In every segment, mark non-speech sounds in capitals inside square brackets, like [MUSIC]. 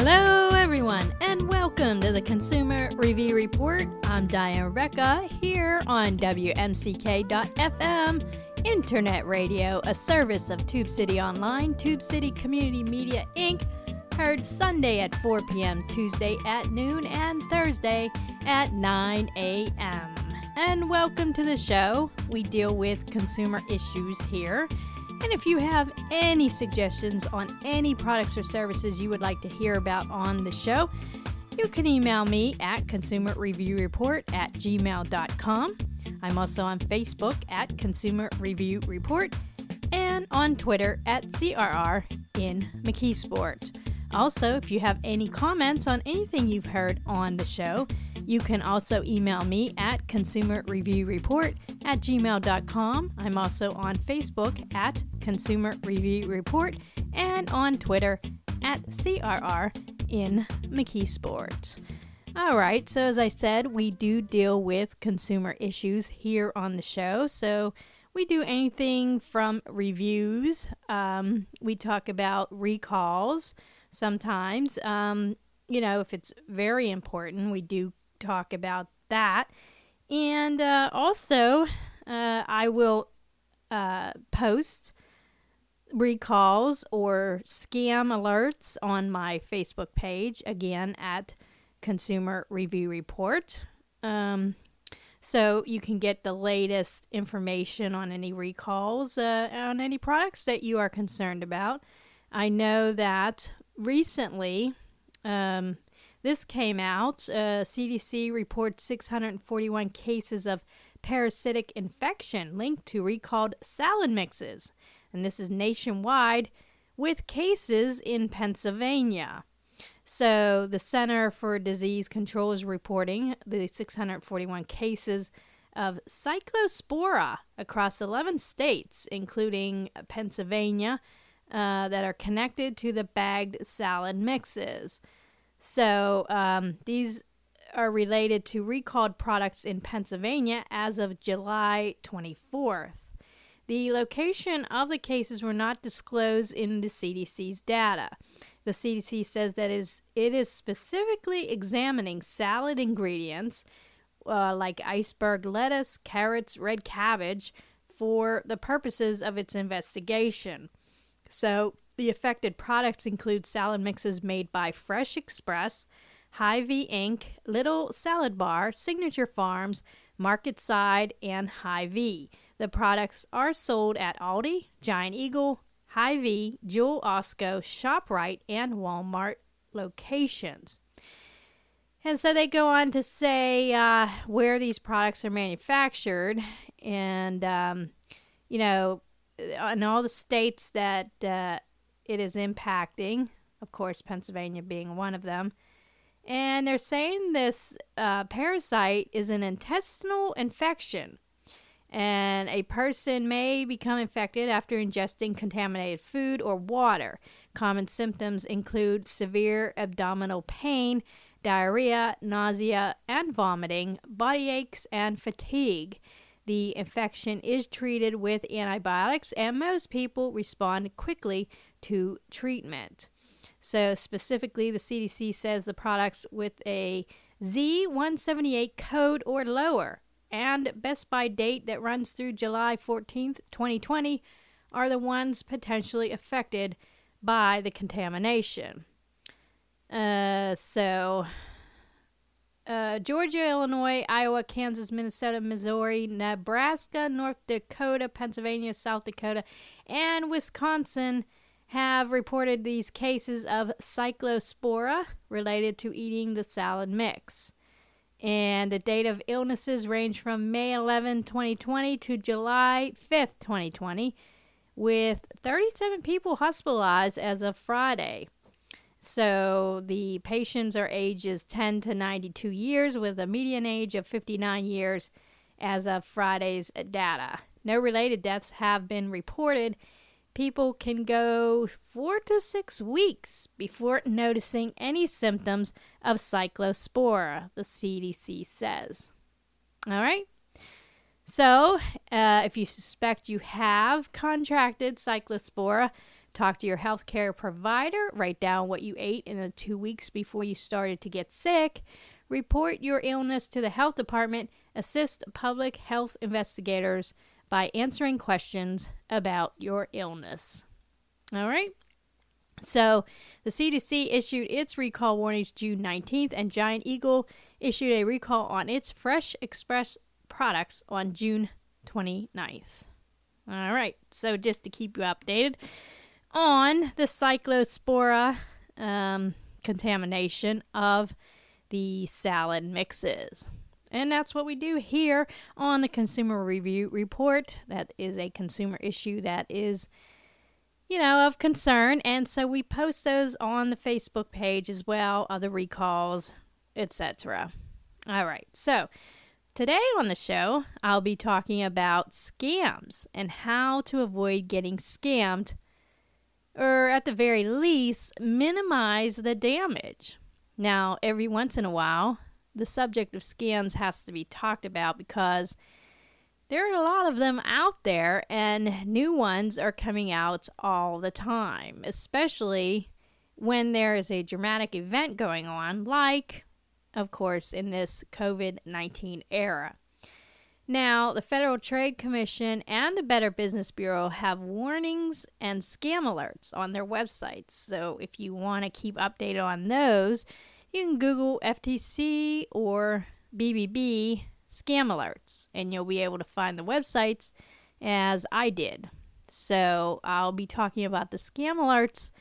Hello, everyone, and welcome to the Consumer Review Report. I'm Diane Recca here on WMCK.FM, Internet Radio, a service of Tube City Online, Tube City Community Media Inc., heard Sunday at 4 p.m., Tuesday at noon, and Thursday at 9 a.m. And welcome to the show. We deal with consumer issues here. And if you have any suggestions on any products or services you would like to hear about on the show, you can email me at consumerreviewreport at gmail.com. I'm also on Facebook at Consumer Review Report and on Twitter at CRR in McKeesport. Also, if you have any comments on anything you've heard on the show, you can also email me at consumerreviewreport at gmail.com. I'm also on Facebook at Consumer Review Report and on Twitter at CRR in McKeesport. All right, so as I said, we do deal with consumer issues here on the show. So we do anything from reviews, um, we talk about recalls sometimes. Um, you know, if it's very important, we do talk about that. And uh, also, uh, I will uh, post recalls or scam alerts on my Facebook page, again at Consumer Review Report. Um, so you can get the latest information on any recalls uh, on any products that you are concerned about. I know that recently, um, this came out. Uh, CDC reports 641 cases of parasitic infection linked to recalled salad mixes. And this is nationwide with cases in Pennsylvania. So, the Center for Disease Control is reporting the 641 cases of cyclospora across 11 states, including Pennsylvania, uh, that are connected to the bagged salad mixes. So um, these are related to recalled products in Pennsylvania as of July 24th. The location of the cases were not disclosed in the CDC's data. The CDC says that is it is specifically examining salad ingredients uh, like iceberg lettuce, carrots, red cabbage for the purposes of its investigation. So the affected products include salad mixes made by Fresh Express, Hy-Vee Inc., Little Salad Bar, Signature Farms, Market Side, and Hy-Vee. The products are sold at Aldi, Giant Eagle, Hy-Vee, Jewel Osco, ShopRite, and Walmart locations. And so they go on to say uh, where these products are manufactured, and um, you know, in all the states that uh, it is impacting, of course, Pennsylvania being one of them. And they're saying this uh, parasite is an intestinal infection. And a person may become infected after ingesting contaminated food or water. Common symptoms include severe abdominal pain, diarrhea, nausea, and vomiting, body aches, and fatigue. The infection is treated with antibiotics, and most people respond quickly to treatment. So, specifically, the CDC says the products with a Z178 code or lower and best by date that runs through July 14th, 2020 are the ones potentially affected by the contamination. Uh, so, uh, Georgia, Illinois, Iowa, Kansas, Minnesota, Missouri, Nebraska, North Dakota, Pennsylvania, South Dakota, and Wisconsin have reported these cases of cyclospora related to eating the salad mix. And the date of illnesses range from May 11, 2020 to July 5th, 2020, with 37 people hospitalized as of Friday. So the patients are ages 10 to 92 years with a median age of 59 years as of Friday's data. No related deaths have been reported people can go four to six weeks before noticing any symptoms of cyclospora, the CDC says. All right. So, uh, if you suspect you have contracted cyclospora, talk to your healthcare provider, write down what you ate in the two weeks before you started to get sick, report your illness to the health department, assist public health investigators by answering questions about your illness. All right. So, the CDC issued its recall warnings June 19th, and Giant Eagle issued a recall on its Fresh Express products on June 29th. All right, so just to keep you updated on the cyclospora um, contamination of the salad mixes. And that's what we do here on the Consumer Review Report. That is a consumer issue that is, you know, of concern. And so we post those on the Facebook page as well, other recalls, etc. All right. So today on the show, I'll be talking about scams and how to avoid getting scammed, or at the very least, minimize the damage. Now, every once in a while, the subject of scams has to be talked about because there are a lot of them out there and new ones are coming out all the time, especially when there is a dramatic event going on, like, of course, in this COVID 19 era. Now, the Federal Trade Commission and the Better Business Bureau have warnings and scam alerts on their websites. So, if you want to keep updated on those, you can Google FTC or BBB scam alerts, and you'll be able to find the websites as I did. So, I'll be talking about the scam alerts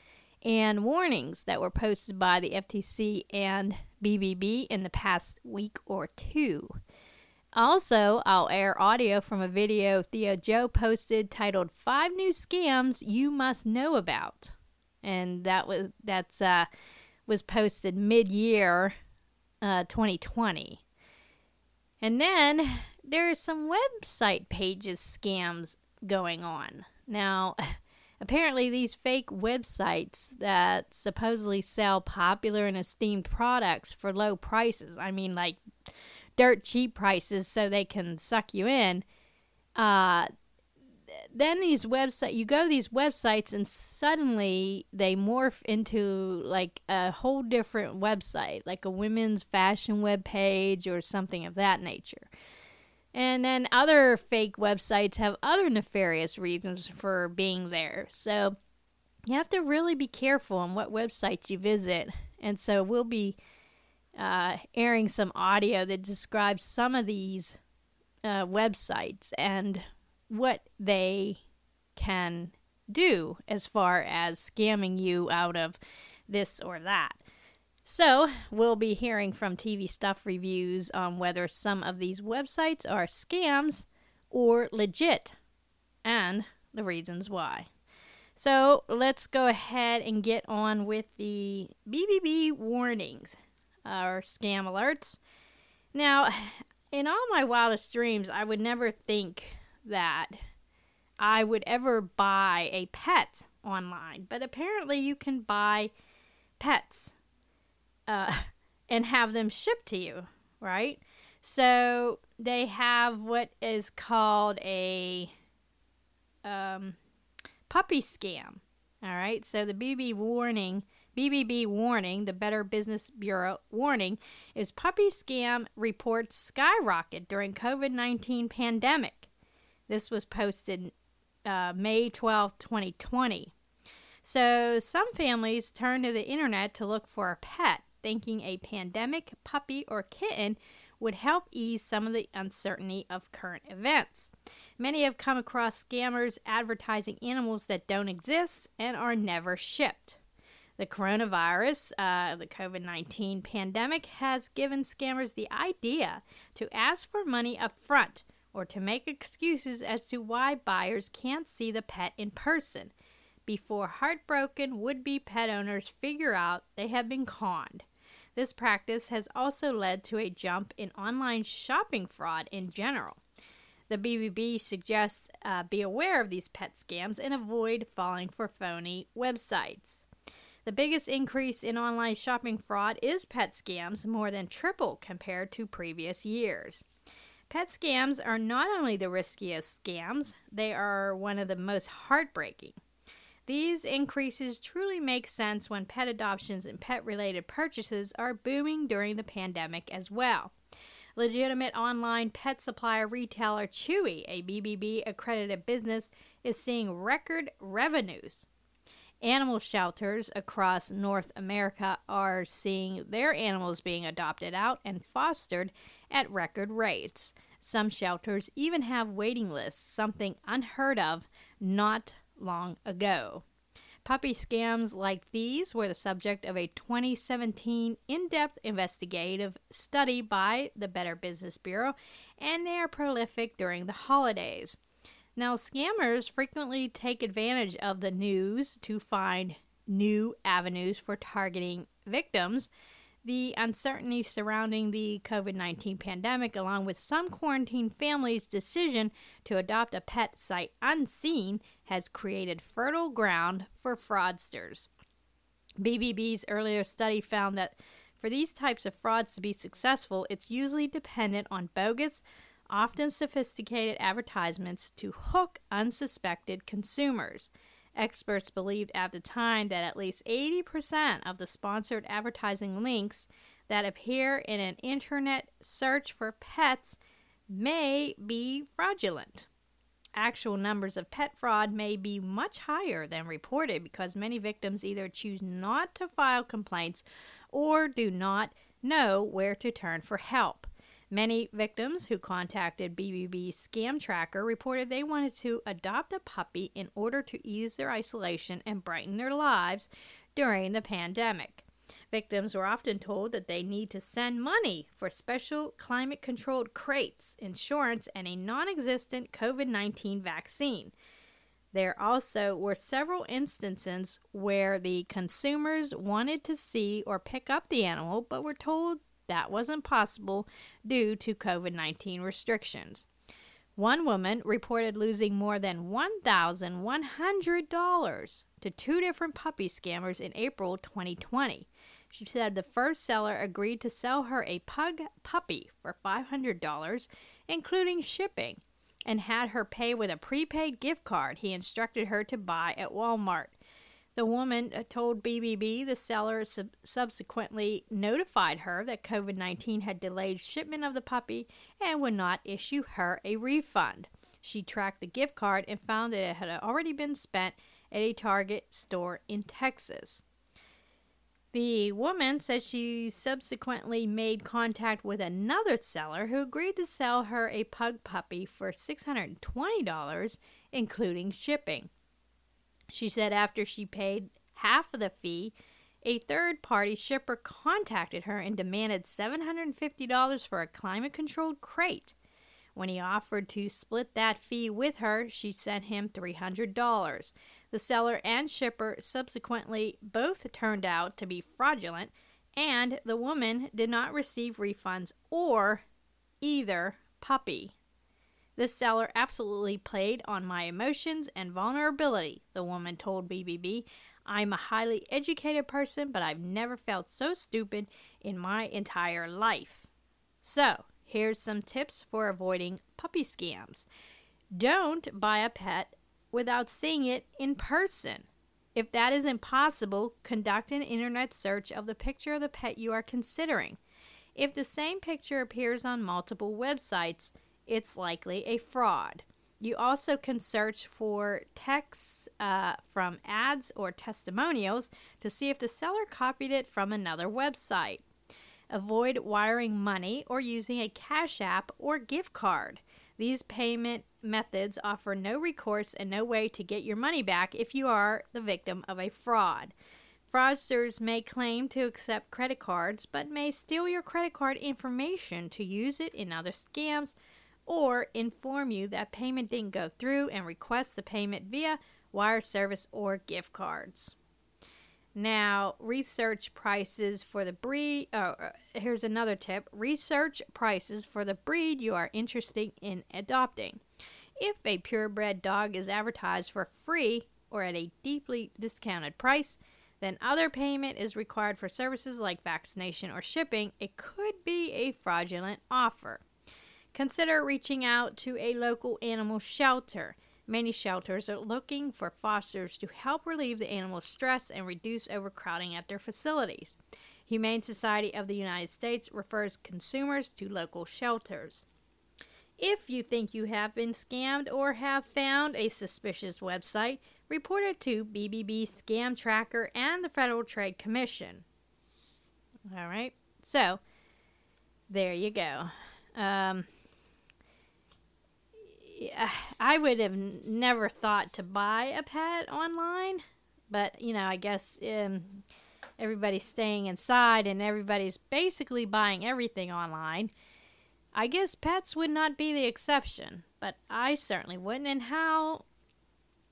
and warnings that were posted by the FTC and BBB in the past week or two. Also, I'll air audio from a video Theo Joe posted titled Five New Scams You Must Know About. And that was that's uh was posted mid-year uh 2020. And then there's some website pages scams going on. Now, [LAUGHS] apparently these fake websites that supposedly sell popular and esteemed products for low prices. I mean like dirt cheap prices so they can suck you in. Uh, then these website you go to these websites and suddenly they morph into like a whole different website like a women's fashion web page or something of that nature. And then other fake websites have other nefarious reasons for being there. So you have to really be careful on what websites you visit. And so we'll be uh, airing some audio that describes some of these uh, websites. And what they can do as far as scamming you out of this or that. So, we'll be hearing from TV Stuff reviews on whether some of these websites are scams or legit and the reasons why. So, let's go ahead and get on with the BBB warnings or scam alerts. Now, in all my wildest dreams, I would never think that I would ever buy a pet online, but apparently you can buy pets uh, [LAUGHS] and have them shipped to you, right? So they have what is called a um, puppy scam. All right, so the BB warning BBB warning, the Better Business Bureau warning, is puppy scam reports skyrocket during COVID-19 pandemic. This was posted uh, May 12, 2020. So some families turn to the internet to look for a pet, thinking a pandemic puppy or kitten would help ease some of the uncertainty of current events. Many have come across scammers advertising animals that don't exist and are never shipped. The coronavirus, uh, the COVID 19 pandemic, has given scammers the idea to ask for money up front or to make excuses as to why buyers can't see the pet in person before heartbroken would be pet owners figure out they have been conned. This practice has also led to a jump in online shopping fraud in general. The BBB suggests uh, be aware of these pet scams and avoid falling for phony websites. The biggest increase in online shopping fraud is pet scams, more than triple compared to previous years. Pet scams are not only the riskiest scams, they are one of the most heartbreaking. These increases truly make sense when pet adoptions and pet related purchases are booming during the pandemic as well. Legitimate online pet supplier retailer Chewy, a BBB accredited business, is seeing record revenues. Animal shelters across North America are seeing their animals being adopted out and fostered at record rates. Some shelters even have waiting lists, something unheard of not long ago. Puppy scams like these were the subject of a 2017 in depth investigative study by the Better Business Bureau, and they are prolific during the holidays. Now, scammers frequently take advantage of the news to find new avenues for targeting victims the uncertainty surrounding the COVID 19 pandemic, along with some quarantine families' decision to adopt a pet sight unseen, has created fertile ground for fraudsters. BBB's earlier study found that for these types of frauds to be successful, it's usually dependent on bogus, often sophisticated advertisements to hook unsuspected consumers. Experts believed at the time that at least 80% of the sponsored advertising links that appear in an internet search for pets may be fraudulent. Actual numbers of pet fraud may be much higher than reported because many victims either choose not to file complaints or do not know where to turn for help. Many victims who contacted BBB Scam Tracker reported they wanted to adopt a puppy in order to ease their isolation and brighten their lives during the pandemic. Victims were often told that they need to send money for special climate controlled crates, insurance, and a non existent COVID 19 vaccine. There also were several instances where the consumers wanted to see or pick up the animal but were told that wasn't possible due to COVID 19 restrictions. One woman reported losing more than $1,100 to two different puppy scammers in April 2020. She said the first seller agreed to sell her a pug puppy for $500, including shipping, and had her pay with a prepaid gift card he instructed her to buy at Walmart. The woman uh, told BBB the seller sub- subsequently notified her that COVID 19 had delayed shipment of the puppy and would not issue her a refund. She tracked the gift card and found that it had already been spent at a Target store in Texas. The woman says she subsequently made contact with another seller who agreed to sell her a pug puppy for $620, including shipping. She said after she paid half of the fee, a third party shipper contacted her and demanded $750 for a climate controlled crate. When he offered to split that fee with her, she sent him $300. The seller and shipper subsequently both turned out to be fraudulent, and the woman did not receive refunds or either puppy. This seller absolutely played on my emotions and vulnerability, the woman told BBB. I'm a highly educated person, but I've never felt so stupid in my entire life. So, here's some tips for avoiding puppy scams. Don't buy a pet without seeing it in person. If that is impossible, conduct an internet search of the picture of the pet you are considering. If the same picture appears on multiple websites, it's likely a fraud. You also can search for texts uh, from ads or testimonials to see if the seller copied it from another website. Avoid wiring money or using a cash app or gift card. These payment methods offer no recourse and no way to get your money back if you are the victim of a fraud. Fraudsters may claim to accept credit cards but may steal your credit card information to use it in other scams or inform you that payment didn't go through and request the payment via wire service or gift cards. Now, research prices for the breed. Oh, here's another tip research prices for the breed you are interested in adopting. If a purebred dog is advertised for free or at a deeply discounted price, then other payment is required for services like vaccination or shipping. It could be a fraudulent offer. Consider reaching out to a local animal shelter. Many shelters are looking for fosters to help relieve the animals' stress and reduce overcrowding at their facilities. Humane Society of the United States refers consumers to local shelters. If you think you have been scammed or have found a suspicious website, report it to BBB Scam Tracker and the Federal Trade Commission. All right, so there you go. Um, I would have never thought to buy a pet online, but you know, I guess um, everybody's staying inside and everybody's basically buying everything online. I guess pets would not be the exception, but I certainly wouldn't. And how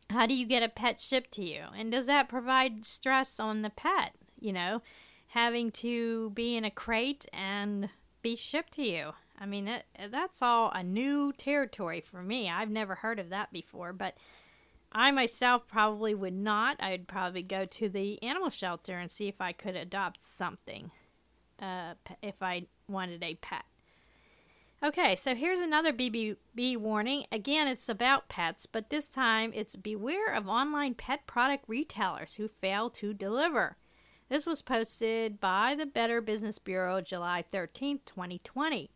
how do you get a pet shipped to you? And does that provide stress on the pet, you know, having to be in a crate and be shipped to you? I mean, that, that's all a new territory for me. I've never heard of that before, but I myself probably would not. I'd probably go to the animal shelter and see if I could adopt something uh, if I wanted a pet. Okay, so here's another BBB warning. Again, it's about pets, but this time it's beware of online pet product retailers who fail to deliver. This was posted by the Better Business Bureau July 13, 2020.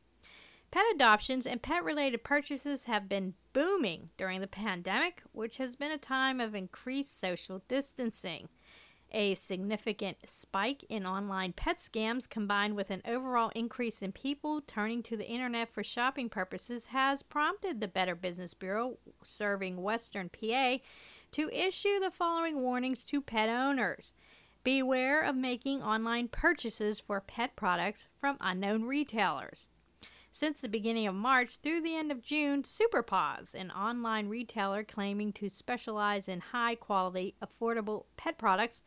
Pet adoptions and pet related purchases have been booming during the pandemic, which has been a time of increased social distancing. A significant spike in online pet scams combined with an overall increase in people turning to the internet for shopping purposes has prompted the Better Business Bureau, serving Western PA, to issue the following warnings to pet owners. Beware of making online purchases for pet products from unknown retailers. Since the beginning of March through the end of June, Superpaws, an online retailer claiming to specialize in high quality, affordable pet products,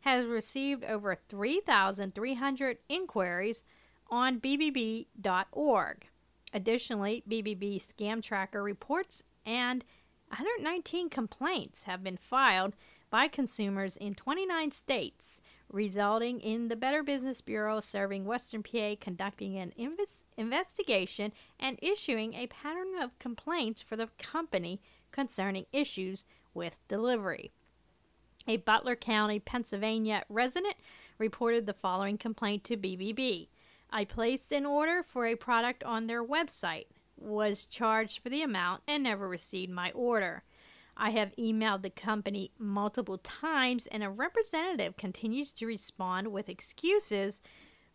has received over 3,300 inquiries on BBB.org. Additionally, BBB Scam Tracker reports and 119 complaints have been filed by consumers in 29 states, resulting in the Better Business Bureau serving Western PA conducting an inves- investigation and issuing a pattern of complaints for the company concerning issues with delivery. A Butler County, Pennsylvania resident reported the following complaint to BBB. I placed an order for a product on their website, was charged for the amount, and never received my order. I have emailed the company multiple times, and a representative continues to respond with excuses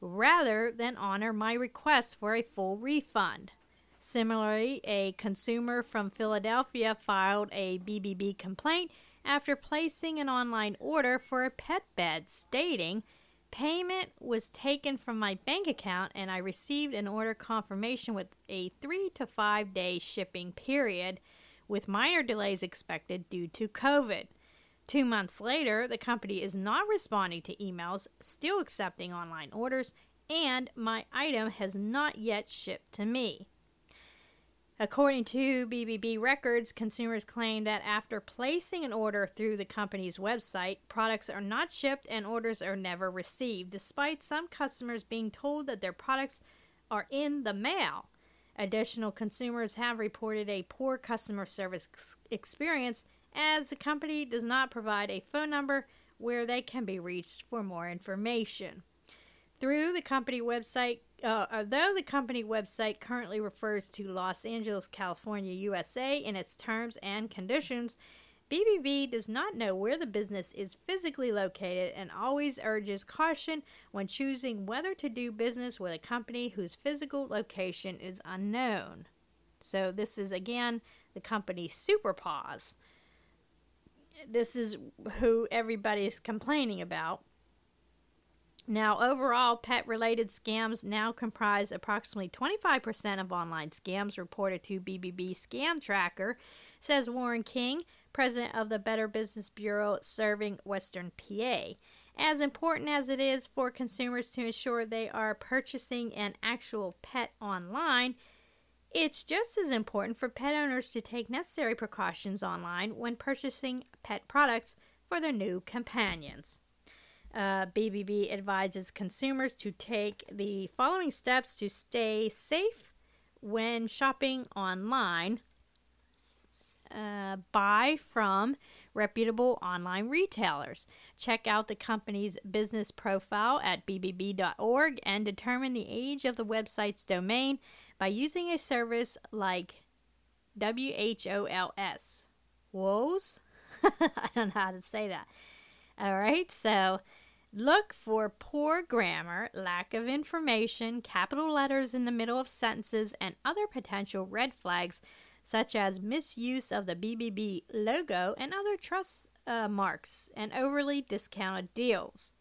rather than honor my request for a full refund. Similarly, a consumer from Philadelphia filed a BBB complaint after placing an online order for a pet bed, stating, Payment was taken from my bank account and I received an order confirmation with a three to five day shipping period with minor delays expected due to COVID. Two months later, the company is not responding to emails, still accepting online orders, and my item has not yet shipped to me. According to BBB records, consumers claim that after placing an order through the company's website, products are not shipped and orders are never received, despite some customers being told that their products are in the mail. Additional consumers have reported a poor customer service experience as the company does not provide a phone number where they can be reached for more information. Through the company website, uh, although the company website currently refers to Los Angeles, California, USA in its terms and conditions, BBB does not know where the business is physically located and always urges caution when choosing whether to do business with a company whose physical location is unknown. So, this is again the company Superpaws. This is who everybody's complaining about. Now, overall, pet related scams now comprise approximately 25% of online scams reported to BBB Scam Tracker, says Warren King, president of the Better Business Bureau serving Western PA. As important as it is for consumers to ensure they are purchasing an actual pet online, it's just as important for pet owners to take necessary precautions online when purchasing pet products for their new companions. Uh, BBB advises consumers to take the following steps to stay safe when shopping online, uh, buy from reputable online retailers. Check out the company's business profile at bbb.org and determine the age of the website's domain by using a service like WHOLS. WOS? [LAUGHS] I don't know how to say that. All right, so look for poor grammar, lack of information, capital letters in the middle of sentences, and other potential red flags such as misuse of the BBB logo and other trust uh, marks and overly discounted deals.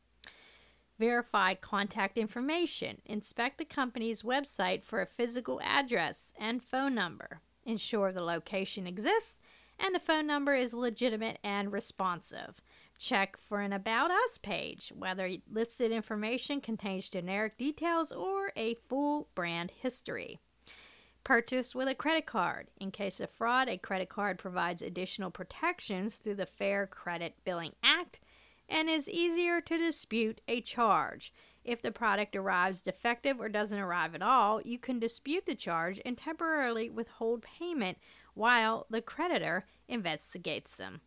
Verify contact information. Inspect the company's website for a physical address and phone number. Ensure the location exists and the phone number is legitimate and responsive. Check for an About Us page, whether listed information contains generic details or a full brand history purchased with a credit card. In case of fraud, a credit card provides additional protections through the Fair Credit Billing Act and is easier to dispute a charge. If the product arrives defective or doesn't arrive at all, you can dispute the charge and temporarily withhold payment while the creditor investigates them.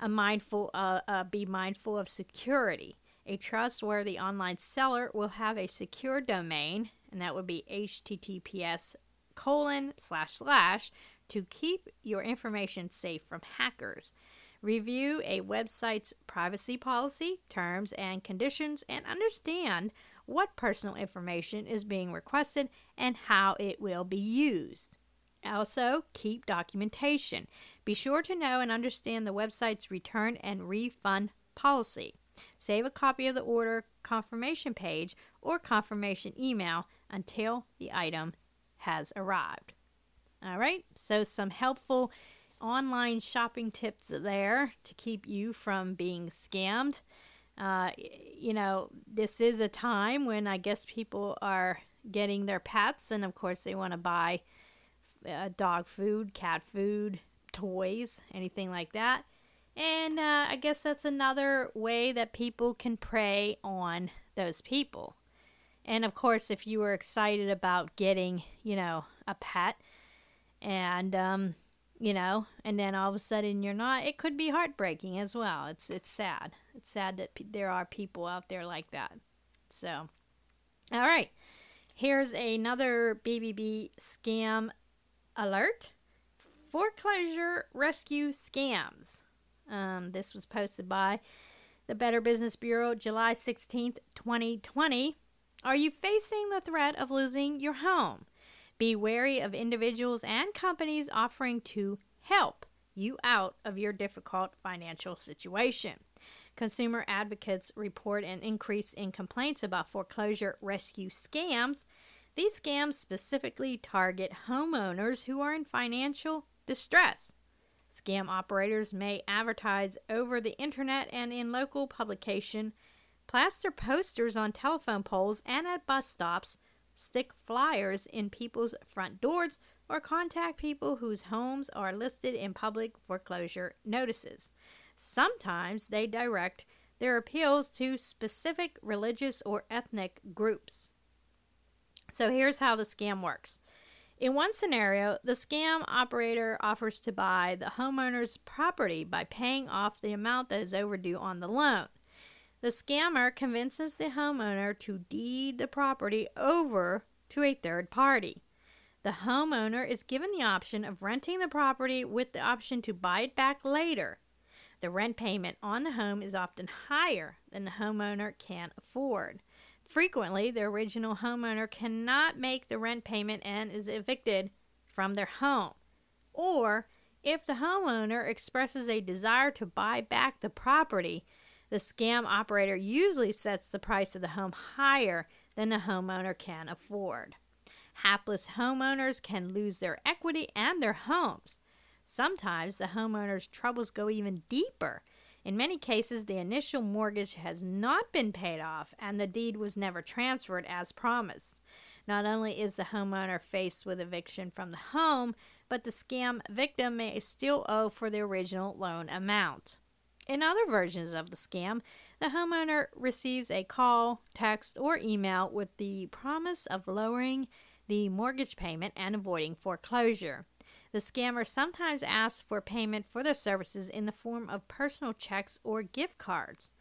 A mindful, uh, uh, be mindful of security. A trustworthy online seller will have a secure domain, and that would be HTTPS colon slash slash to keep your information safe from hackers. Review a website's privacy policy, terms, and conditions, and understand what personal information is being requested and how it will be used. Also, keep documentation. Be sure to know and understand the website's return and refund policy. Save a copy of the order confirmation page or confirmation email until the item has arrived. All right, so some helpful online shopping tips there to keep you from being scammed. Uh, you know, this is a time when I guess people are getting their pets, and of course, they want to buy uh, dog food, cat food, toys, anything like that. And uh, I guess that's another way that people can prey on those people. And of course, if you were excited about getting, you know, a pet and, um, you know, and then all of a sudden you're not, it could be heartbreaking as well. It's, it's sad. It's sad that p- there are people out there like that. So, all right. Here's another BBB scam alert foreclosure rescue scams. Um, this was posted by the Better Business Bureau July 16th, 2020. Are you facing the threat of losing your home? Be wary of individuals and companies offering to help you out of your difficult financial situation. Consumer advocates report an increase in complaints about foreclosure rescue scams. These scams specifically target homeowners who are in financial distress. Scam operators may advertise over the internet and in local publication plaster posters on telephone poles and at bus stops, stick flyers in people's front doors, or contact people whose homes are listed in public foreclosure notices. Sometimes they direct their appeals to specific religious or ethnic groups. So here's how the scam works. In one scenario, the scam operator offers to buy the homeowner's property by paying off the amount that is overdue on the loan. The scammer convinces the homeowner to deed the property over to a third party. The homeowner is given the option of renting the property with the option to buy it back later. The rent payment on the home is often higher than the homeowner can afford. Frequently, the original homeowner cannot make the rent payment and is evicted from their home. Or, if the homeowner expresses a desire to buy back the property, the scam operator usually sets the price of the home higher than the homeowner can afford. Hapless homeowners can lose their equity and their homes. Sometimes the homeowner's troubles go even deeper. In many cases, the initial mortgage has not been paid off and the deed was never transferred as promised. Not only is the homeowner faced with eviction from the home, but the scam victim may still owe for the original loan amount. In other versions of the scam, the homeowner receives a call, text, or email with the promise of lowering the mortgage payment and avoiding foreclosure. The scammer sometimes asks for payment for their services in the form of personal checks or gift cards.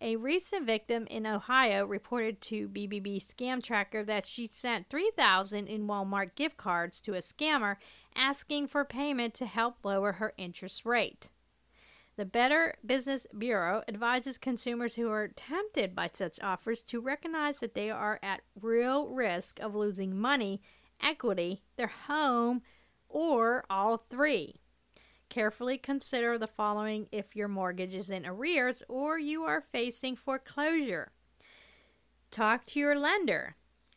A recent victim in Ohio reported to BBB Scam Tracker that she sent 3000 in Walmart gift cards to a scammer asking for payment to help lower her interest rate. The Better Business Bureau advises consumers who are tempted by such offers to recognize that they are at real risk of losing money, equity, their home, or all three. Carefully consider the following if your mortgage is in arrears or you are facing foreclosure. Talk to your lender.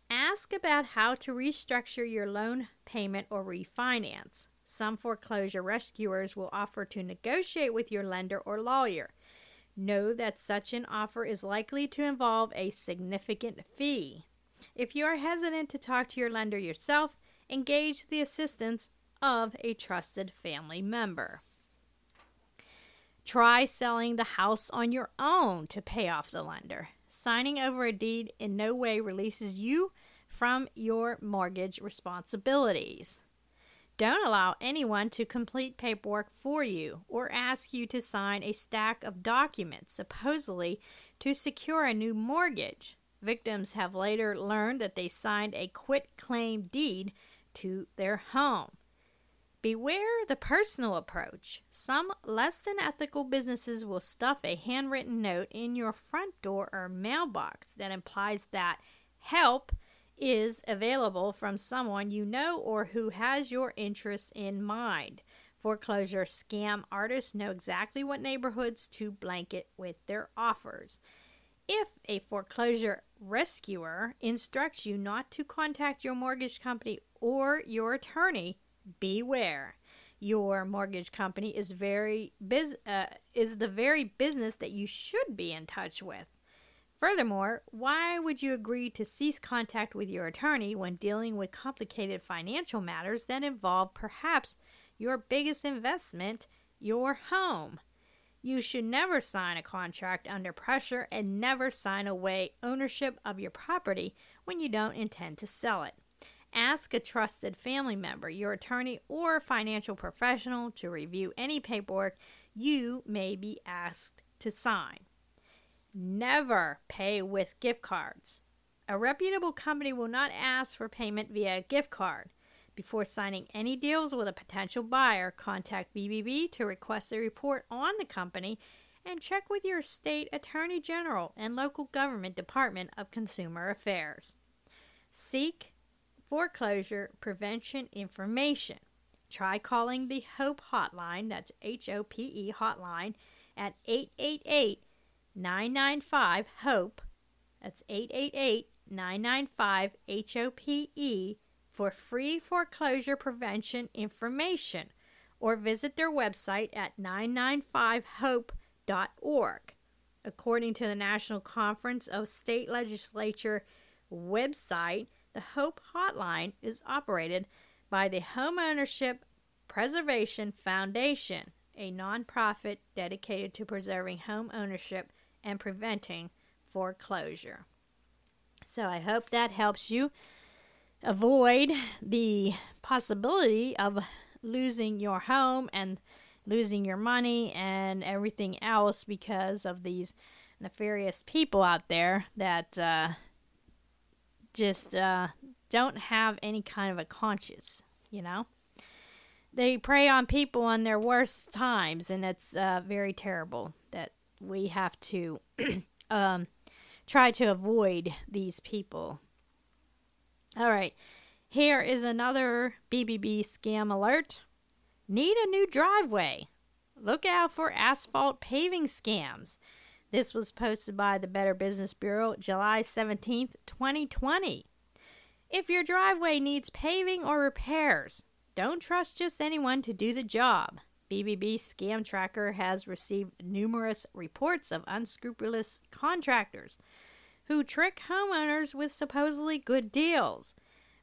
Ask about how to restructure your loan payment or refinance. Some foreclosure rescuers will offer to negotiate with your lender or lawyer. Know that such an offer is likely to involve a significant fee. If you are hesitant to talk to your lender yourself, engage the assistance of a trusted family member. Try selling the house on your own to pay off the lender. Signing over a deed in no way releases you from your mortgage responsibilities. Don't allow anyone to complete paperwork for you or ask you to sign a stack of documents, supposedly to secure a new mortgage. Victims have later learned that they signed a quit claim deed to their home. Beware the personal approach. Some less than ethical businesses will stuff a handwritten note in your front door or mailbox that implies that help is available from someone you know or who has your interests in mind. Foreclosure scam artists know exactly what neighborhoods to blanket with their offers. If a foreclosure rescuer instructs you not to contact your mortgage company or your attorney, beware. Your mortgage company is very uh, is the very business that you should be in touch with. Furthermore, why would you agree to cease contact with your attorney when dealing with complicated financial matters that involve perhaps your biggest investment, your home? You should never sign a contract under pressure and never sign away ownership of your property when you don't intend to sell it. Ask a trusted family member, your attorney, or financial professional to review any paperwork you may be asked to sign. Never pay with gift cards. A reputable company will not ask for payment via a gift card. Before signing any deals with a potential buyer, contact BBB to request a report on the company and check with your state attorney general and local government department of consumer affairs. Seek foreclosure prevention information. Try calling the HOPE hotline, that's H O P E hotline, at 888 995 HOPE. That's 888 995 H O P E for free foreclosure prevention information or visit their website at 995hope.org. According to the National Conference of State Legislature website, the Hope Hotline is operated by the Homeownership Preservation Foundation, a nonprofit dedicated to preserving home ownership and preventing foreclosure. So I hope that helps you avoid the possibility of losing your home and losing your money and everything else because of these nefarious people out there that uh, just uh, don't have any kind of a conscience, you know? They prey on people on their worst times, and it's uh, very terrible that we have to [CLEARS THROAT] um, try to avoid these people. All right, here is another BBB scam alert. Need a new driveway. Look out for asphalt paving scams. This was posted by the Better Business Bureau July 17th, 2020. If your driveway needs paving or repairs, don't trust just anyone to do the job. BBB Scam Tracker has received numerous reports of unscrupulous contractors who trick homeowners with supposedly good deals.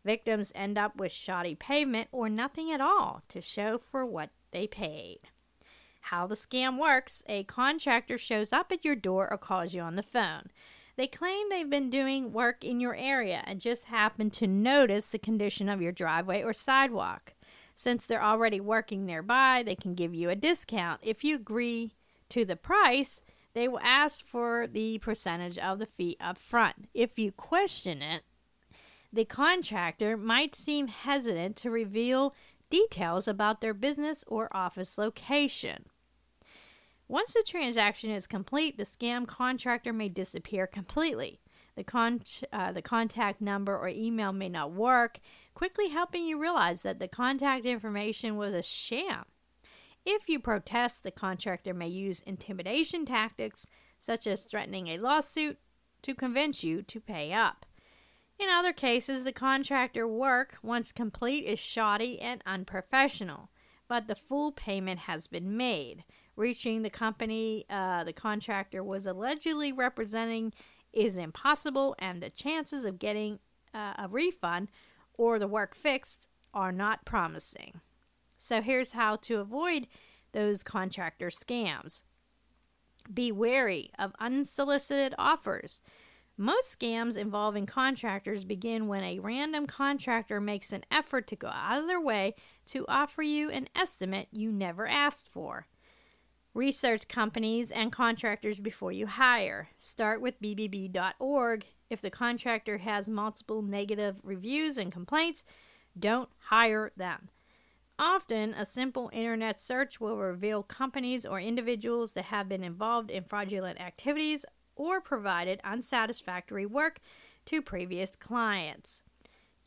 Victims end up with shoddy pavement or nothing at all to show for what they paid. How the scam works a contractor shows up at your door or calls you on the phone. They claim they've been doing work in your area and just happen to notice the condition of your driveway or sidewalk. Since they're already working nearby, they can give you a discount. If you agree to the price, they will ask for the percentage of the fee up front. If you question it, the contractor might seem hesitant to reveal details about their business or office location. Once the transaction is complete, the scam contractor may disappear completely. The, con- uh, the contact number or email may not work, quickly helping you realize that the contact information was a sham. If you protest, the contractor may use intimidation tactics, such as threatening a lawsuit, to convince you to pay up. In other cases, the contractor work, once complete, is shoddy and unprofessional, but the full payment has been made. Reaching the company uh, the contractor was allegedly representing is impossible, and the chances of getting uh, a refund or the work fixed are not promising. So here's how to avoid those contractor scams. Be wary of unsolicited offers. Most scams involving contractors begin when a random contractor makes an effort to go out of their way to offer you an estimate you never asked for. Research companies and contractors before you hire. Start with BBB.org. If the contractor has multiple negative reviews and complaints, don't hire them. Often, a simple internet search will reveal companies or individuals that have been involved in fraudulent activities or provided unsatisfactory work to previous clients.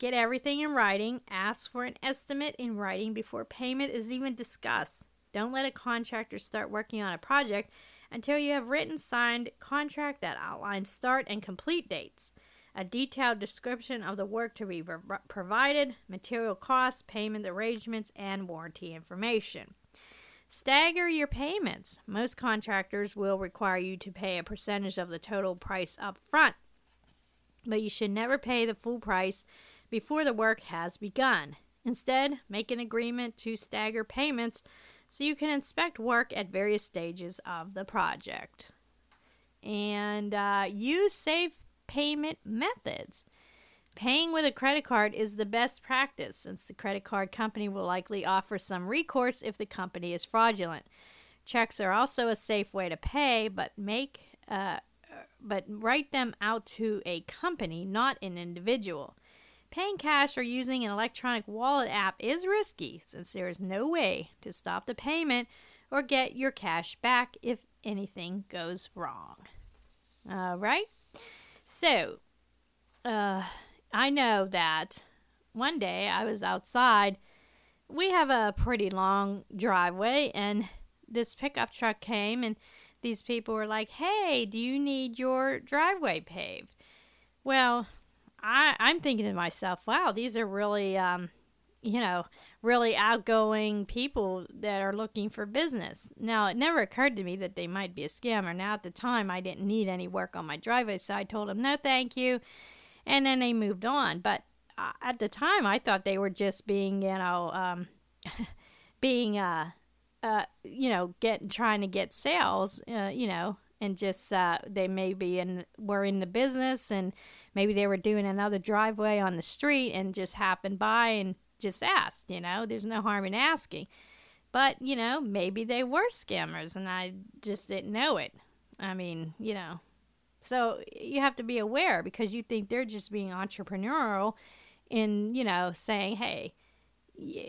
Get everything in writing. Ask for an estimate in writing before payment is even discussed. Don't let a contractor start working on a project until you have written signed contract that outlines start and complete dates a detailed description of the work to be provided, material costs, payment arrangements, and warranty information. Stagger your payments. Most contractors will require you to pay a percentage of the total price up front, but you should never pay the full price before the work has begun. Instead, make an agreement to stagger payments so you can inspect work at various stages of the project. And uh, use safe payment methods. Paying with a credit card is the best practice since the credit card company will likely offer some recourse if the company is fraudulent. Checks are also a safe way to pay, but make uh, but write them out to a company, not an individual. Paying cash or using an electronic wallet app is risky since there is no way to stop the payment or get your cash back if anything goes wrong. All right? So, uh, I know that one day I was outside. We have a pretty long driveway, and this pickup truck came, and these people were like, Hey, do you need your driveway paved? Well, I, I'm thinking to myself, wow, these are really um, you know, really outgoing people that are looking for business. Now, it never occurred to me that they might be a scammer. Now, at the time, I didn't need any work on my driveway, so I told them, no, thank you. And then they moved on. But uh, at the time, I thought they were just being, you know, um, [LAUGHS] being, uh, uh, you know, get trying to get sales, uh, you know, and just uh, they maybe in were in the business and maybe they were doing another driveway on the street and just happened by and just asked, you know, there's no harm in asking. But, you know, maybe they were scammers and I just didn't know it. I mean, you know. So you have to be aware because you think they're just being entrepreneurial in, you know, saying, hey,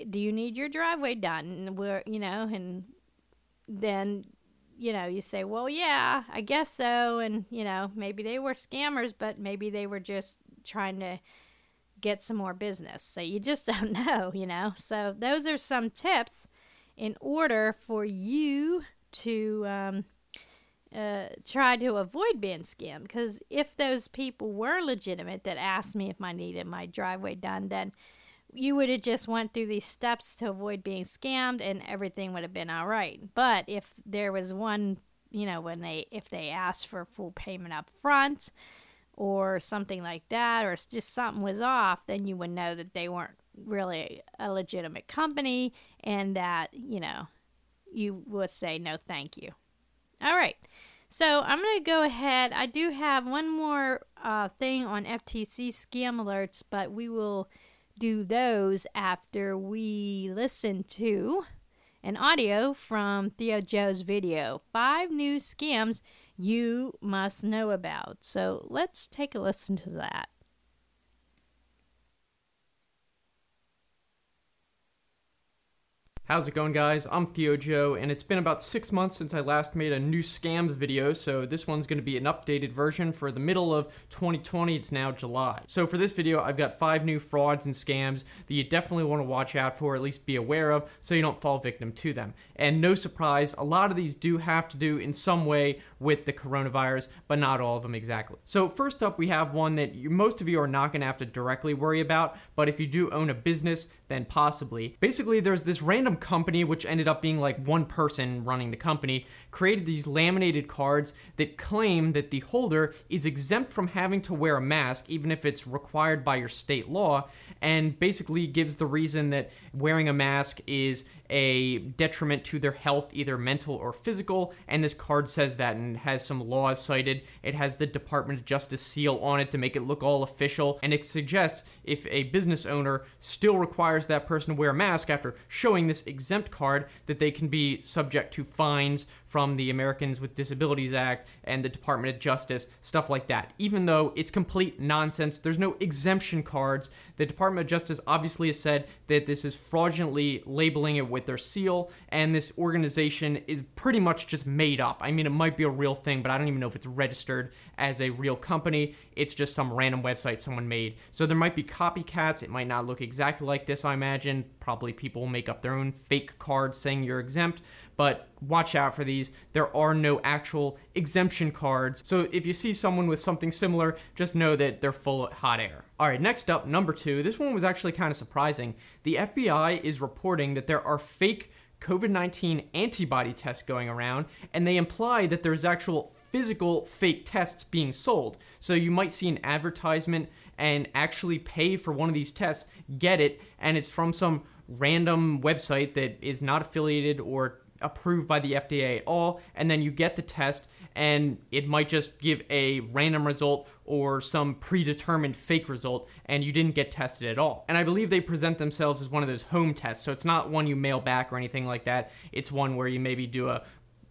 do you need your driveway done? And we're, you know, and then, you know, you say, well, yeah, I guess so. And, you know, maybe they were scammers, but maybe they were just trying to get some more business. So you just [LAUGHS] don't know, you know. So those are some tips in order for you to um, uh, try to avoid being scammed. Because if those people were legitimate that asked me if I needed my driveway done, then you would have just went through these steps to avoid being scammed and everything would have been all right but if there was one you know when they if they asked for full payment up front or something like that, or just something was off, then you would know that they weren't really a legitimate company and that, you know, you would say no thank you. All right. So I'm going to go ahead. I do have one more uh, thing on FTC scam alerts, but we will do those after we listen to an audio from ThioJoe's video Five New Scams You Must Know About. So let's take a listen to that. How's it going guys? I'm ThioJoe and it's been about six months since I last made a new scams video so this one's going to be an updated version for the middle of 2020. It's now July. So for this video I've got five new frauds and scams that you definitely want to watch out for, at least be aware of so you don't fall victim to them. And no surprise, a lot of these do have to do in some way with the coronavirus, but not all of them exactly. So first up we have one that you, most of you are not going to have to directly worry about, but if you do own a business, then possibly. Basically there's this random company, which ended up being like one person running the company, created these laminated cards that claim that the holder is exempt from having to wear a mask, even if it's required by your state law, and basically gives the reason that wearing a mask is a detriment to their health, either mental or physical. And this card says that and has some laws cited. It has the Department of Justice seal on it to make it look all official. And it suggests if a business owner still requires that person to wear a mask after showing this exempt card, that they can be subject to fines from the Americans with Disabilities Act and the Department of Justice, stuff like that. Even though it's complete nonsense, there's no exemption cards. The Department of Justice obviously has said that this is fraudulently labeling it with their seal, and this organization is pretty much just made up. I mean, it might be a real thing, but I don't even know if it's registered as a real company. It's just some random website someone made. So there might be copycats. It might not look exactly like this, I imagine. Probably people make up their own fake cards saying you're exempt but watch out for these. There are no actual exemption cards. So if you see someone with something similar, just know that they're full of hot air. All right, next up, number two. This one was actually kind of surprising. The FBI is reporting that there are fake COVID 19 antibody tests going around, and they imply that there's actual physical fake tests being sold. So you might see an advertisement and actually pay for one of these tests, get it, and it's from some random website that is not affiliated or approved by the FDA at all, and then you get the test and it might just give a random result or some predetermined fake result and you didn't get tested at all. And I believe they present themselves as one of those home tests. So it's not one you mail back or anything like that. It's one where you maybe do a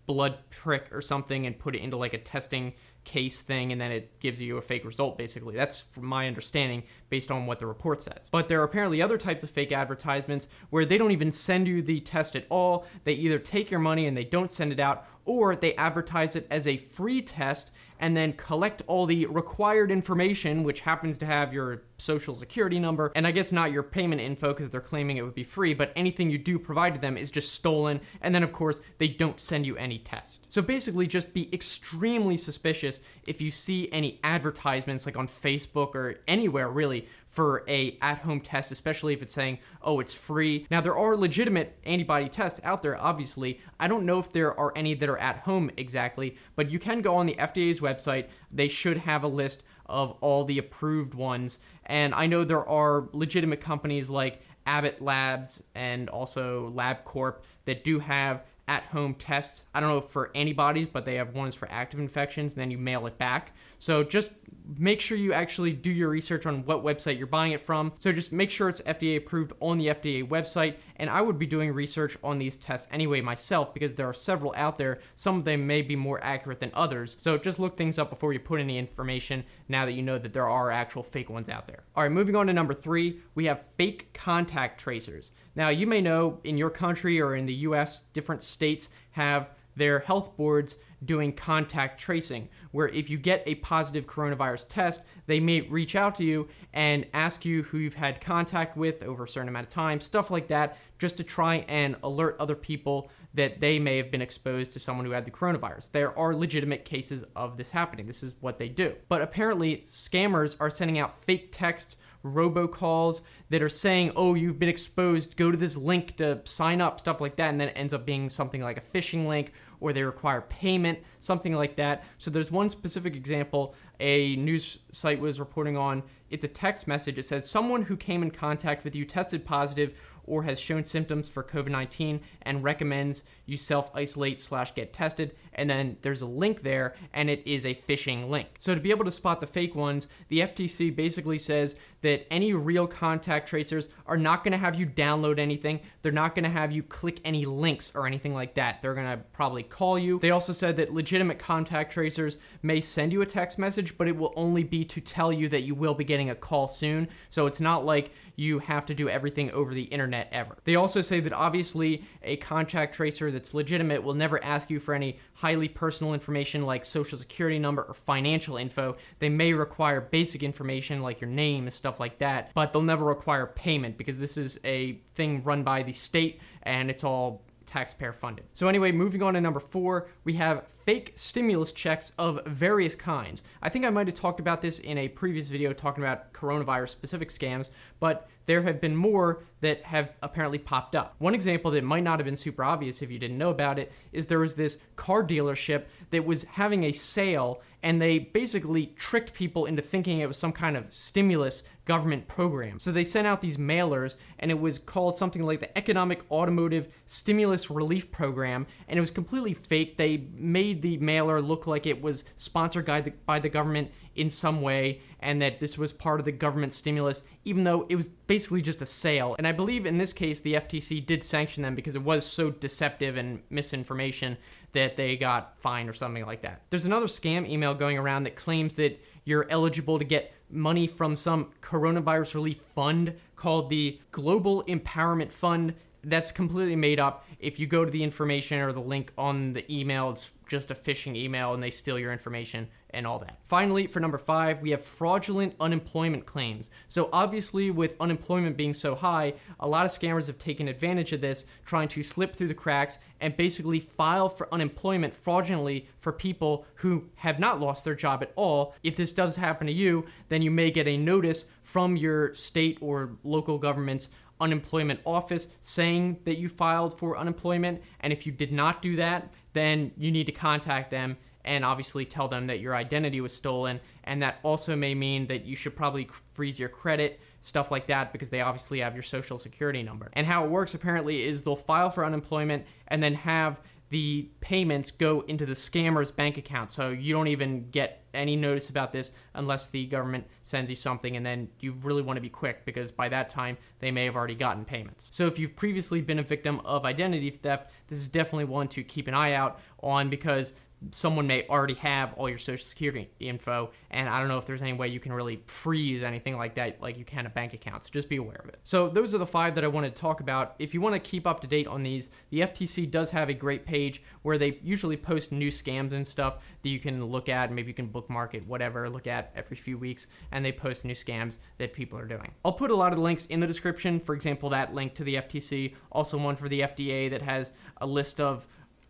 blood prick or something and put it into like a testing case thing and then it gives you a fake result basically. That's from my understanding based on what the report says. But there are apparently other types of fake advertisements where they don't even send you the test at all. They either take your money and they don't send it out or they advertise it as a free test and then collect all the required information, which happens to have your social security number, and I guess not your payment info because they're claiming it would be free, but anything you do provide to them is just stolen, and then of course, they don't send you any test. So basically, just be extremely suspicious if you see any advertisements like on Facebook or anywhere really for a at-home test, especially if it's saying, "Oh, it's free." Now there are legitimate antibody tests out there. Obviously, I don't know if there are any that are at home exactly, but you can go on the FDA's website. They should have a list of all the approved ones, and I know there are legitimate companies like Abbott Labs and also LabCorp that do have at home tests. I don't know for antibodies, but they have ones for active infections, and then you mail it back. So just make sure you actually do your research on what website you're buying it from. So just make sure it's FDA approved on the FDA website. And I would be doing research on these tests anyway myself because there are several out there. Some of them may be more accurate than others. So just look things up before you put any information now that you know that there are actual fake ones out there. All right, moving on to number three, we have fake contact tracers. Now, you may know in your country or in the US, different states have their health boards doing contact tracing, where if you get a positive coronavirus test, they may reach out to you and ask you who you've had contact with over a certain amount of time, stuff like that, just to try and alert other people that they may have been exposed to someone who had the coronavirus. There are legitimate cases of this happening. This is what they do. But apparently, scammers are sending out fake texts robocalls that are saying, oh, you've been exposed, go to this link to sign up, stuff like that. And then it ends up being something like a phishing link or they require payment, something like that. So there's one specific example a news site was reporting on. It's a text message. It says, someone who came in contact with you tested positive or has shown symptoms for COVID-19 and recommends you self-isolate slash get tested. and then there's a link there, and it is a phishing link. So to be able to spot the fake ones, the FTC basically says that any real contact tracers are not going to have you download anything. They're not going to have you click any links or anything like that. They're going to probably call you. They also said that legitimate contact tracers may send you a text message, but it will only be to tell you that you will be getting a call soon. So it's not like you have to do everything over the internet ever. They also say that obviously a contact tracer that's legitimate will never ask you for any highly personal information like social security number or financial info. They may require basic information like your name and stuff like that, but they'll never require payment because this is a thing run by the state and it's all taxpayer funded. So, anyway, moving on to number four, we have fake stimulus checks of various kinds. I think I might have talked about this in a previous video talking about coronavirus specific scams, but there have been more that have apparently popped up. One example that might not have been super obvious if you didn't know about it is there was this car dealership that was having a sale and they basically tricked people into thinking it was some kind of stimulus government program. So they sent out these mailers, and it was called something like the Economic Automotive Stimulus Relief Program, and it was completely fake. They made the mailer look like it was sponsored by the, government in some way, and that this was part of the government stimulus, even though it was basically just a sale. And I believe in this case, the FTC did sanction them because it was so deceptive and misinformation that they got fined or something like that. There's another scam email going around that claims that you're eligible to get money from some coronavirus relief fund called the Global Empowerment Fund. That's completely made up. If you go to the information or the link on the email, it's just a phishing email and they steal your information and all that. Finally, for number five, we have fraudulent unemployment claims. So, obviously, with unemployment being so high, a lot of scammers have taken advantage of this, trying to slip through the cracks and basically file for unemployment fraudulently for people who have not lost their job at all. If this does happen to you, then you may get a notice from your state or local government's unemployment office saying that you filed for unemployment. And if you did not do that, then you need to contact them and obviously tell them that your identity was stolen. And that also may mean that you should probably freeze your credit, stuff like that, because they obviously have your social security number. And how it works apparently is they'll file for unemployment and then have the payments go into the scammer's bank account. So you don't even get any notice about this unless the government sends you something, and then you really want to be quick because by that time they may have already gotten payments. So if you've previously been a victim of identity theft, this is definitely one to keep an eye out on because someone may already have all your social security info and i don't know if there's any way you can really freeze anything like that like you can a bank account so just be aware of it. So those are the five that i wanted to talk about. If you want to keep up to date on these the ftc does have a great page where they usually post new scams and stuff that you can look at maybe you can bookmark it whatever look at every few weeks and they post new scams that people are doing. I'll put a lot of links in the description for example that link to the ftc also one for the fda that has a list of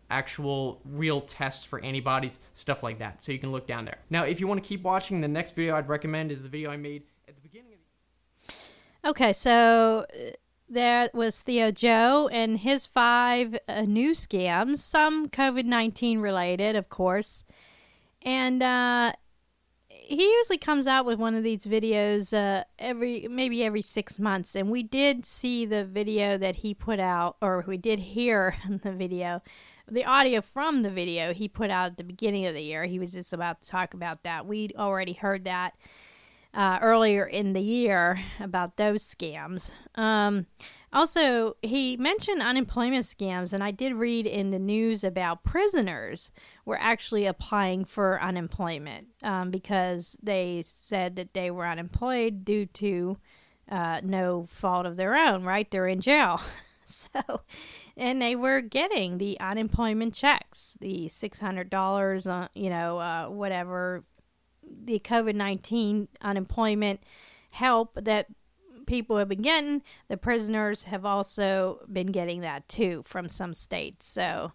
actual real tests for antibodies, stuff like that. So you can look down there. Now, if you want to keep watching, the next video I'd recommend is the video I made at the beginning of the Okay, so uh, there was ThioJoe and his five uh, new scams, some COVID 19 related, of course. And uh, he usually comes out with one of these videos uh, every maybe every six months and we did see the video that he put out or we did hear [LAUGHS] the video the audio from the video he put out at the beginning of the year. He was just about to talk about that. We'd already heard that uh, earlier in the year about those scams. Um, also, he mentioned unemployment scams, and I did read in the news about prisoners were actually applying for unemployment um, because they said that they were unemployed due to uh, no fault of their own, right? They're in jail. [LAUGHS] so and they were getting the unemployment checks, the six hundred dollars, uh, you know, uh, whatever, the COVID nineteen unemployment help that people have been getting. The prisoners have also been getting that too from some states. So,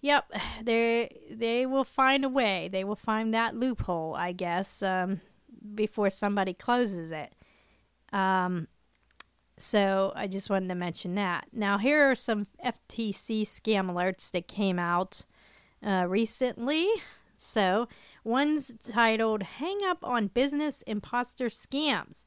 yep, they they will find a way. They will find that loophole, I guess, um, before somebody closes it. Um, so I just wanted to mention that. Now, here are some FTC scam alerts that came out uh, recently. So, one's titled Hang Up on Business Imposter Scams.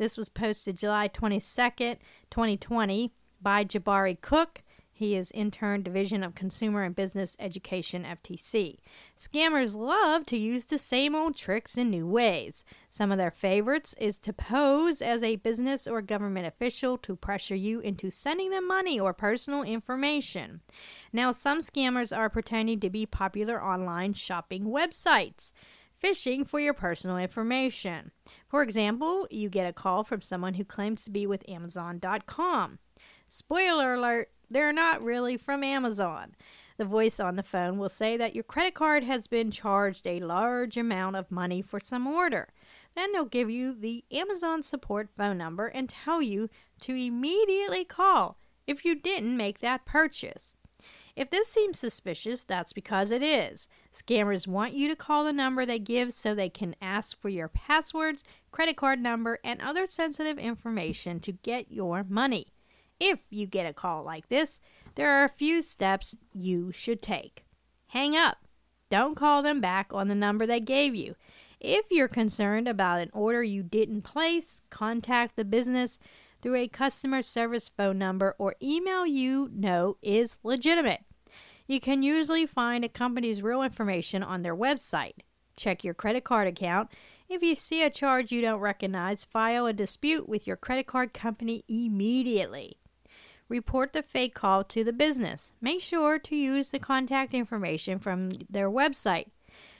This was posted July 22nd, 2020 by Jabari Cook. He is intern division of Consumer and Business Education FTC. Scammers love to use the same old tricks in new ways. Some of their favorites is to pose as a business or government official to pressure you into sending them money or personal information. Now, some scammers are pretending to be popular online shopping websites phishing for your personal information. For example, you get a call from someone who claims to be with Amazon.com. Spoiler alert, they're not really from Amazon. The voice on the phone will say that your credit card has been charged a large amount of money for some order. Then they'll give you the Amazon support phone number and tell you to immediately call if you didn't make that purchase. If this seems suspicious, that's because it is. Scammers want you to call the number they give so they can ask for your passwords, credit card number, and other sensitive information to get your money. If you get a call like this, there are a few steps you should take. Hang up. Don't call them back on the number they gave you. If you're concerned about an order you didn't place, contact the business through a customer service phone number or email you know is legitimate. You can usually find a company's real information on their website. Check your credit card account. If you see a charge you don't recognize, file a dispute with your credit card company immediately. Report the fake call to the business. Make sure to use the contact information from their website,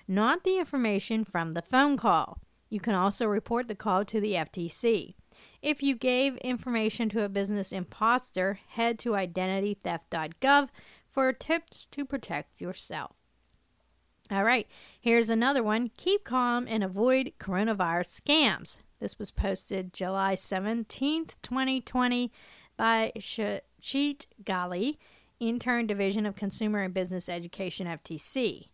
not the information from the phone call. You can also report the call to the FTC. If you gave information to a business imposter, head to identitytheft.gov for tips to protect yourself. All right, here's another one. Keep calm and avoid coronavirus scams. This was posted July 17th, 2020 by Sheet Gali, Intern Division of Consumer and Business Education FTC.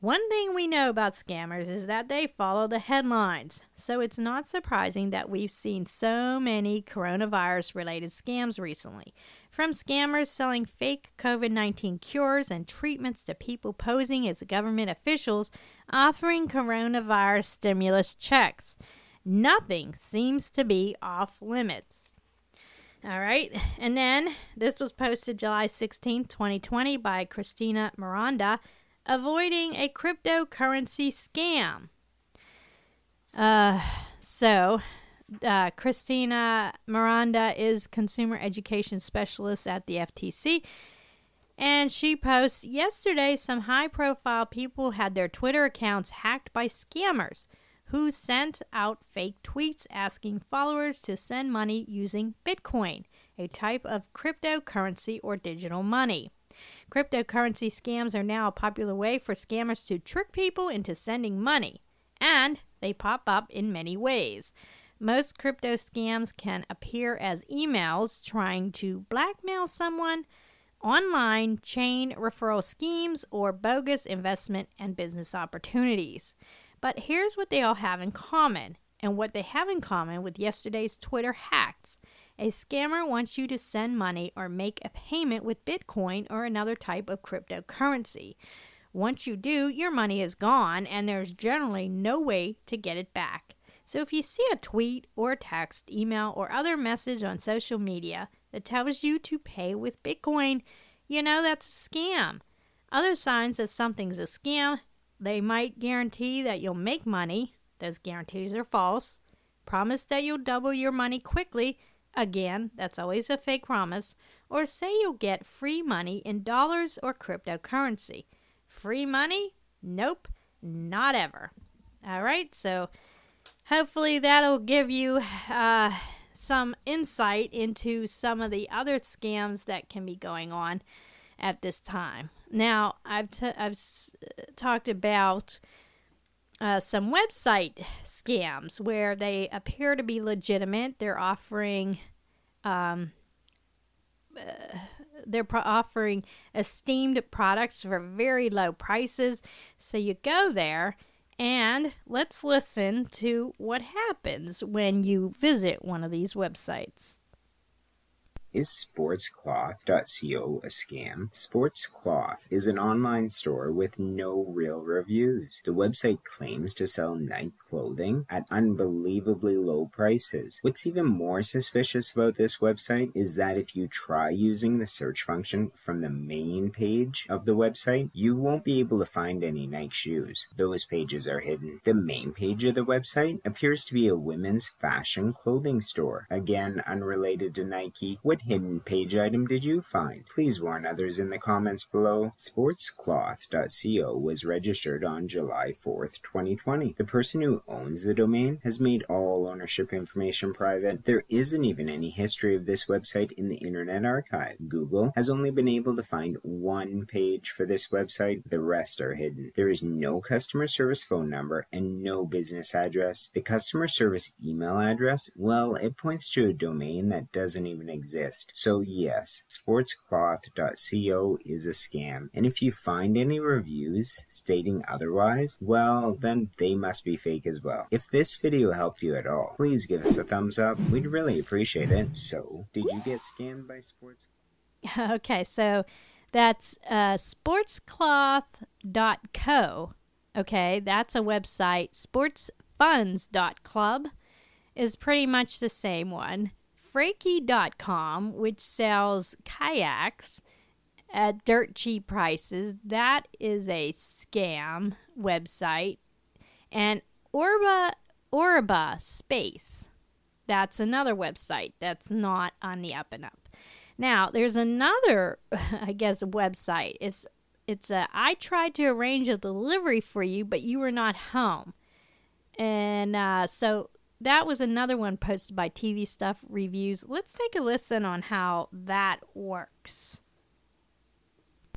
One thing we know about scammers is that they follow the headlines, so it's not surprising that we've seen so many coronavirus related scams recently. From scammers selling fake COVID 19 cures and treatments to people posing as government officials offering coronavirus stimulus checks. Nothing seems to be off limits. All right, and then this was posted July 16, 2020, by Christina Miranda, avoiding a cryptocurrency scam. Uh, so uh, Christina Miranda is consumer education specialist at the FTC. And she posts yesterday some high profile people had their Twitter accounts hacked by scammers who sent out fake tweets asking followers to send money using Bitcoin, a type of cryptocurrency or digital money. Cryptocurrency scams are now a popular way for scammers to trick people into sending money, and they pop up in many ways. Most crypto scams can appear as emails trying to blackmail someone, online chain referral schemes, or bogus investment and business opportunities. But here's what they all have in common, and what they have in common with yesterday's Twitter hacks. A scammer wants you to send money or make a payment with Bitcoin or another type of cryptocurrency. Once you do, your money is gone, and there's generally no way to get it back. So if you see a tweet or text, email, or other message on social media that tells you to pay with Bitcoin, you know that's a scam. Other signs that something's a scam, they might guarantee that you'll make money. Those guarantees are false. Promise that you'll double your money quickly. Again, that's always a fake promise. Or say you'll get free money in dollars or cryptocurrency. Free money? Nope, not ever. All right, so hopefully that'll give you uh, some insight into some of the other scams that can be going on at this time. Now, I've, t- I've s- talked about uh, some website scams where they appear to be legitimate. They're offering, um, uh, they're pro- offering esteemed products for very low prices. So you go there and let's listen to what happens when you visit one of these websites. Is sportscloth.co a scam? Sportscloth is an online store with no real reviews. The website claims to sell Nike clothing at unbelievably low prices. What's even more suspicious about this website is that if you try using the search function from the main page of the website, you won't be able to find any Nike shoes. Those pages are hidden. The main page of the website appears to be a women's fashion clothing store. Again, unrelated to Nike. What hidden page item did you find? Please warn others in the comments below. Sportscloth.co was registered on July 4th, 2020. The person who owns the domain has made all ownership information private. There isn't even any history of this website in the Internet Archive. Google has only been able to find one page for this website, the rest are hidden. There is no customer service phone number and no business address. The customer service email address, well, it points to a domain that doesn't even exist. So, yes, sportscloth.co is a scam. And if you find any reviews stating otherwise, well, then they must be fake as well. If this video helped you at all, please give us a thumbs up. We'd really appreciate it. So, did you get scammed by sports? [LAUGHS] Okay, so that's uh, sportscloth.co. Okay, that's a website. Sportsfunds.club is pretty much the same one. Freaky.com, which sells kayaks at dirt cheap prices, that is a scam website. And Orba Orba Space, that's another website that's not on the up and up. Now, there's another, [LAUGHS] I guess, website. It's it's a I tried to arrange a delivery for you, but you were not home, and uh, so that was another one posted by TV Stuff Reviews. Let's take a listen on how that works.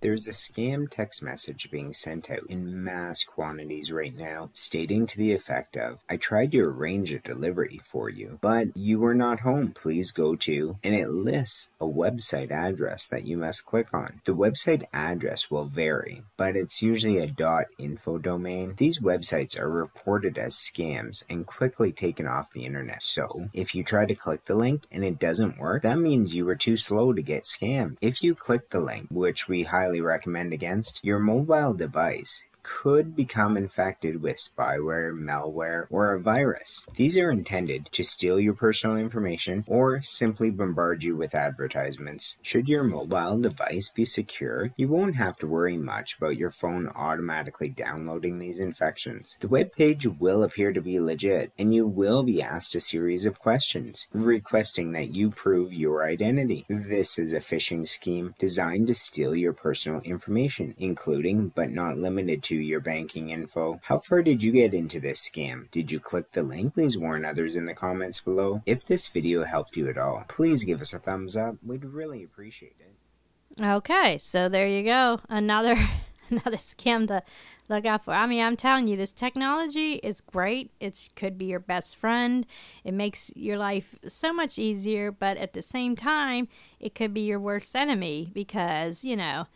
There's a scam text message being sent out in mass quantities right now, stating to the effect of, I tried to arrange a delivery for you, but you were not home. Please go to, and it lists a website address that you must click on. The website address will vary, but it's usually a .info domain. These websites are reported as scams and quickly taken off the internet. So, if you try to click the link and it doesn't work, that means you were too slow to get scammed. If you click the link, which we highly highly recommend against your mobile device could become infected with spyware, malware, or a virus. These are intended to steal your personal information or simply bombard you with advertisements. Should your mobile device be secure, you won't have to worry much about your phone automatically downloading these infections. The web page will appear to be legit, and you will be asked a series of questions requesting that you prove your identity. This is a phishing scheme designed to steal your personal information, including but not limited to your banking info. How far did you get into this scam? Did you click the link? Please warn others in the comments below. If this video helped you at all, please give us a thumbs up. We'd really appreciate it. Okay, so there you go. Another [LAUGHS] another scam to look out for. I mean, I'm telling you, this technology is great. It could be your best friend. It makes your life so much easier, but at the same time, it could be your worst enemy because, you know,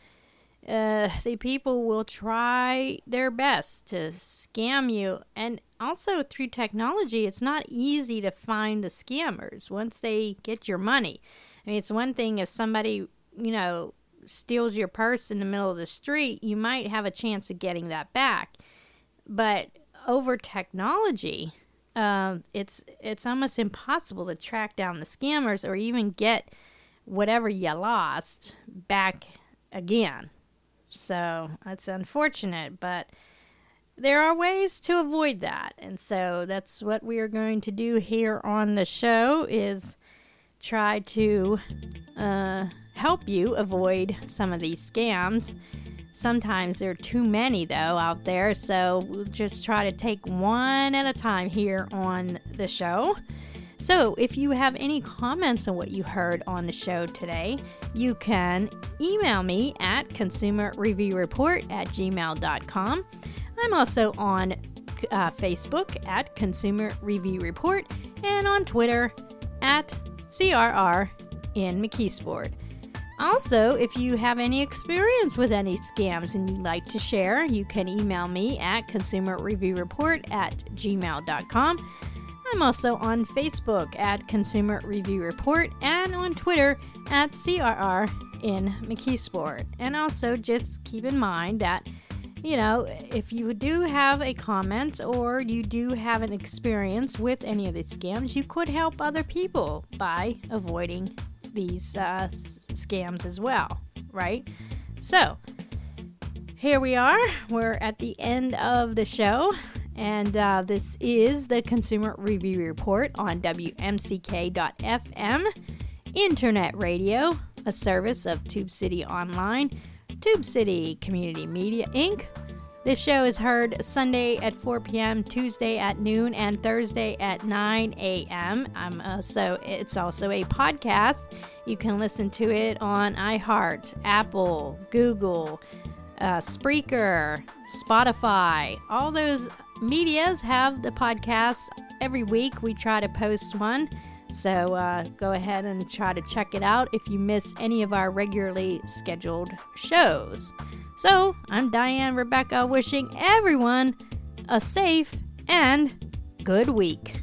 uh, the people will try their best to scam you. And also through technology, it's not easy to find the scammers once they get your money. I mean, it's one thing if somebody, you know, steals your purse in the middle of the street, you might have a chance of getting that back. But over technology, uh, it's it's almost impossible to track down the scammers or even get whatever you lost back again. So that's unfortunate, but there are ways to avoid that. And so that's what we are going to do here on the show is try to uh, help you avoid some of these scams. Sometimes there are too many, though, out there, so we'll just try to take one at a time here on the show. So, if you have any comments on what you heard on the show today, you can email me at consumerreviewreport at gmail.com. I'm also on uh, Facebook at Consumer Review Report and on Twitter at CRR in McKeesport. Also, if you have any experience with any scams and you'd like to share, you can email me at consumerreviewreport at gmail.com. I'm also on Facebook at Consumer Review Report and on Twitter at CRR in McKeesport. And also just keep in mind that you know, if you do have a comment or you do have an experience with any of these scams, you could help other people by avoiding these uh, scams as well, right? So, here we are. We're at the end of the show, and uh, this is the Consumer Review Report on WMCK.FM, Internet Radio, a service of Tube City Online Tube City Community Media Inc. This show is heard Sunday at 4 p.m., Tuesday at noon, and Thursday at 9 a.m. So it's also a podcast. You can listen to it on iHeart, Apple, Google, uh, Spreaker, Spotify. All those medias have the podcasts every week. We try to post one. So uh, go ahead and try to check it out if you miss any of our regularly scheduled shows. So I'm Diane Rebecca wishing everyone a safe and good week.